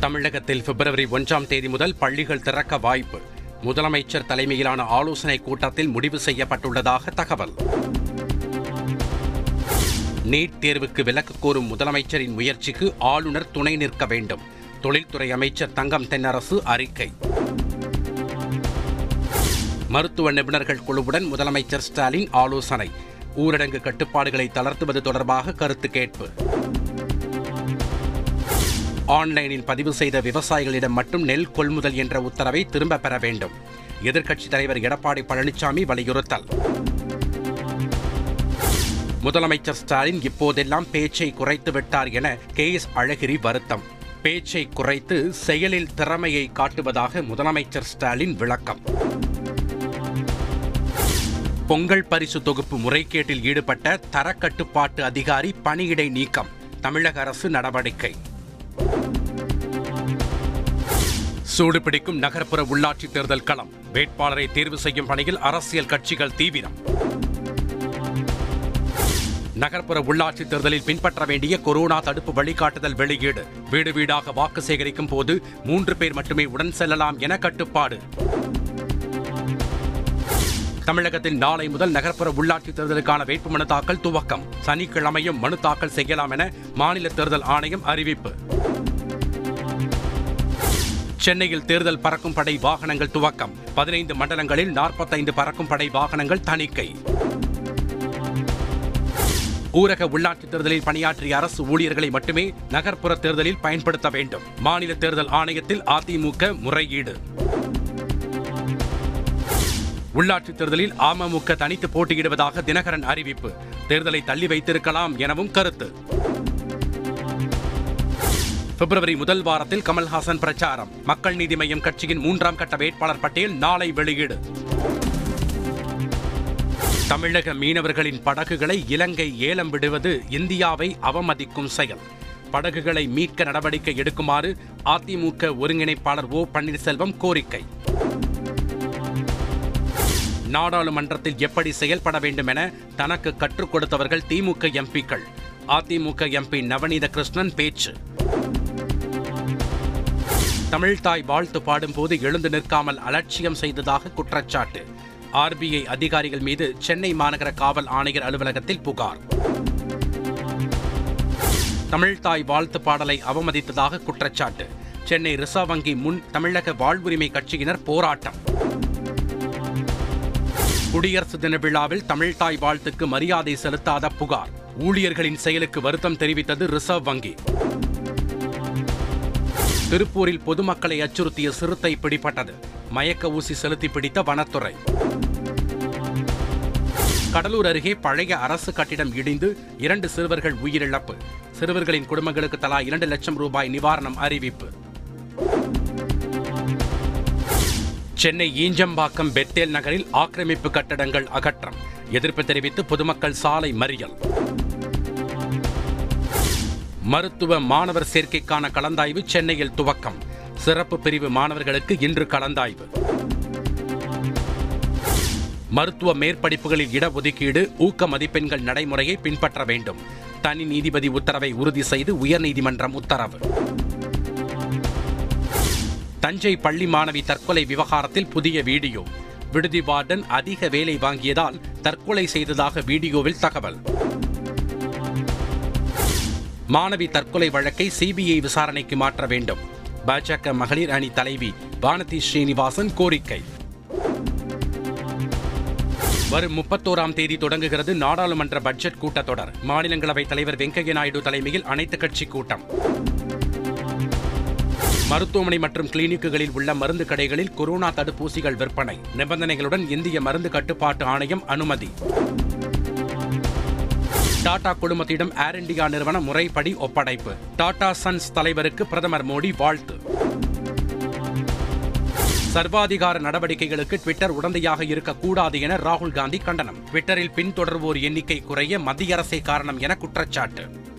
தமிழகத்தில் பிப்ரவரி ஒன்றாம் தேதி முதல் பள்ளிகள் திறக்க வாய்ப்பு. முதலமைச்சர் தலைமையிலான ஆலோசனைக் கூட்டத்தில் முடிவு செய்யப்பட்டுள்ளதாக தகவல். நீட் தேர்வுக்கு விலக்கு கோரும் முதலமைச்சரின் முயற்சிக்கு ஆளுநர் துணை நிற்க வேண்டும். தொழில்துறை அமைச்சர் தங்கம் தென்னரசு அறிக்கை. மருத்துவ நிபுணர்கள் குழுவுடன் முதலமைச்சர் ஸ்டாலின் ஆலோசனை. ஊரடங்கு கட்டுப்பாடுகளை தளர்த்துவது தொடர்பாக கருத்து கேட்பு. ஆன்லைனில் பதிவு செய்த விவசாயிகளிடம் மட்டும் நெல் கொள்முதல் என்ற உத்தரவை திரும்ப பெற வேண்டும். எதிர்க்கட்சித் தலைவர் எடப்பாடி பழனிசாமி வலியுறுத்தல். முதலமைச்சர் ஸ்டாலின் இப்போதெல்லாம் பேச்சை குறைத்து விட்டார் என கே எஸ் அழகிரி வருத்தம். பேச்சை குறைத்து செயலில் திறமையை காட்டுவதாக முதலமைச்சர் ஸ்டாலின் விளக்கம். பொங்கல் பரிசு தொகுப்பு முறைகேட்டில் ஈடுபட்ட தரக்கட்டுப்பாட்டு அதிகாரி பணியிடை நீக்கம். தமிழக அரசு நடவடிக்கை. சூடுபிடிக்கும் நகர்ப்புற உள்ளாட்சி தேர்தல் களம். வேட்பாளரை தேர்வு செய்யும் பணியில் அரசியல் கட்சிகள் தீவிரம். நகர்ப்புற உள்ளாட்சி தேர்தலில் பின்பற்ற வேண்டிய கொரோனா தடுப்பு வழிகாட்டுதல் வெளியீடு. வீடு வீடாக வாக்கு சேகரிக்கும் போது மூன்று பேர் மட்டுமே உடன் செல்லலாம் என கட்டுப்பாடு. தமிழகத்தில் நாளை முதல் நகர்ப்புற உள்ளாட்சி தேர்தலுக்கான வேட்புமனு தாக்கல் துவக்கம். சனிக்கிழமையும் மனு தாக்கல் செய்யலாம் என மாநில தேர்தல் ஆணையம் அறிவிப்பு. சென்னையில் தேர்தல் பறக்கும் படை வாகனங்கள் துவக்கம். பதினைந்து மண்டலங்களில் நாற்பத்தைந்து பறக்கும் படை வாகனங்கள் தணிக்கை. ஊரக உள்ளாட்சி தேர்தலில் பணியாற்றிய அரசு ஊழியர்களை மட்டுமே நகர்ப்புற தேர்தலில் பயன்படுத்த வேண்டும். மாநில தேர்தல் ஆணையத்தில் அதிமுக முறையீடு. உள்ளாட்சி தேர்தலில் அமமுக தனித்து போட்டியிடுவதாக தினகரன் அறிவிப்பு. தேர்தலை தள்ளி வைத்திருக்கலாம் எனவும் கருத்து. பிப்ரவரி முதல் வாரத்தில் கமல்ஹாசன் பிரச்சாரம். மக்கள் நீதி மய்யம் கட்சியின் மூன்றாம் கட்ட வேட்பாளர் பட்டியல் நாளை வெளியீடு. தமிழக மீனவர்களின் படகுகளை இலங்கை ஏலம் விடுவது இந்தியாவை அவமதிக்கும் செயல். படகுகளை மீட்க நடவடிக்கை எடுக்குமாறு அதிமுக ஒருங்கிணைப்பாளர் ஓ பன்னீர்செல்வம் கோரிக்கை. நாடாளுமன்றத்தில் எப்படி செயல்பட வேண்டும் என தனக்கு கற்றுக் கொடுத்தவர்கள் திமுக எம்பிக்கள். அதிமுக எம்பி நவநீத கிருஷ்ணன் பேச்சு. தமிழ்தாய் வாழ்த்து பாடும்போது எழுந்து நிற்காமல் அலட்சியம் செய்ததாக குற்றச்சாட்டு. ஆர்பிஐ அதிகாரிகள் மீது சென்னை மாநகர காவல் ஆணையர் அலுவலகத்தில் புகார். தமிழ்தாய் வாழ்த்து பாடலை அவமதித்ததாக குற்றச்சாட்டு. சென்னை ரிசர்வ் வங்கி முன் தமிழக வாழ்வுரிமை கட்சியினர் போராட்டம். குடியரசு தின விழாவில் தமிழ்தாய் வாழ்த்துக்கு மரியாதை செலுத்தாத புகார். ஊழியர்களின் செயலுக்கு வருத்தம் தெரிவித்தது ரிசர்வ் வங்கி. திருப்பூரில் பொதுமக்களை அச்சுறுத்திய சிறுத்தை பிடிப்பட்டது மயக்க ஊசி செலுத்தி பிடித்த வனத்துறை. கடலூர் அருகே பழைய அரசு கட்டிடம் இடிந்து இரண்டு சிறுவர்கள் உயிரிழப்பு. சிறுவர்களின் குடும்பங்களுக்கு தலா இரண்டு லட்சம் ரூபாய் நிவாரணம் அறிவிப்பு. சென்னை ஈஞ்சம்பாக்கம் பெத்தேல் நகரில் ஆக்கிரமிப்பு கட்டடங்கள் அகற்றம். எதிர்ப்பு தெரிவித்து பொதுமக்கள் சாலை மறியல். மருத்துவ மாணவர் சேர்க்கைக்கான கலந்தாய்வு சென்னையில் துவக்கம். சிறப்பு பிரிவு மாணவர்களுக்கு இன்று கலந்தாய்வு. மருத்துவ மேற்படிப்புகளில் இடஒதுக்கீடு ஊக்க மதிப்பெண்கள் நடைமுறையை பின்பற்ற வேண்டும். தனி நீதிபதி உத்தரவை உறுதி செய்து உயர்நீதிமன்றம் உத்தரவு. தஞ்சை பள்ளி மாணவி தற்கொலை விவகாரத்தில் புதிய வீடியோ. விடுதி வார்டன் அதிக வேலை வாங்கியதால் தற்கொலை செய்ததாக வீடியோவில் தகவல். மாணவி தற்கொலை வழக்கை சிபிஐ விசாரணைக்கு மாற்ற வேண்டும். பாஜக மகளிர் அணி தலைவி வானதி ஸ்ரீனிவாசன் கோரிக்கை. வரும் முப்பத்தோராம் தேதி தொடங்குகிறது நாடாளுமன்ற பட்ஜெட் கூட்டத்தொடர். மாநிலங்களவைத் தலைவர் வெங்கையா நாயுடு தலைமையில் அனைத்துக் கட்சி கூட்டம். மருத்துவமனை மற்றும் கிளினிக்குகளில் உள்ள மருந்து கடைகளில் கொரோனா தடுப்பூசிகள் விற்பனை. நிபந்தனைகளுடன் இந்திய மருந்து கட்டுப்பாட்டு ஆணையம் அனுமதி. டாடா குழுமத்திடம் ஏர் இண்டியா நிறுவன முறைப்படி ஒப்படைப்பு. டாடா சன்ஸ் தலைவருக்கு பிரதமர் மோடி வாழ்த்து. சர்வாதிகார நடவடிக்கைகளுக்கு ட்விட்டர் உடந்தையாக இருக்கக்கூடாது என ராகுல் காந்தி கண்டனம். ட்விட்டரில் பின்தொடர்வோர் எண்ணிக்கை குறைய மத்திய அரசே காரணம் என குற்றச்சாட்டு.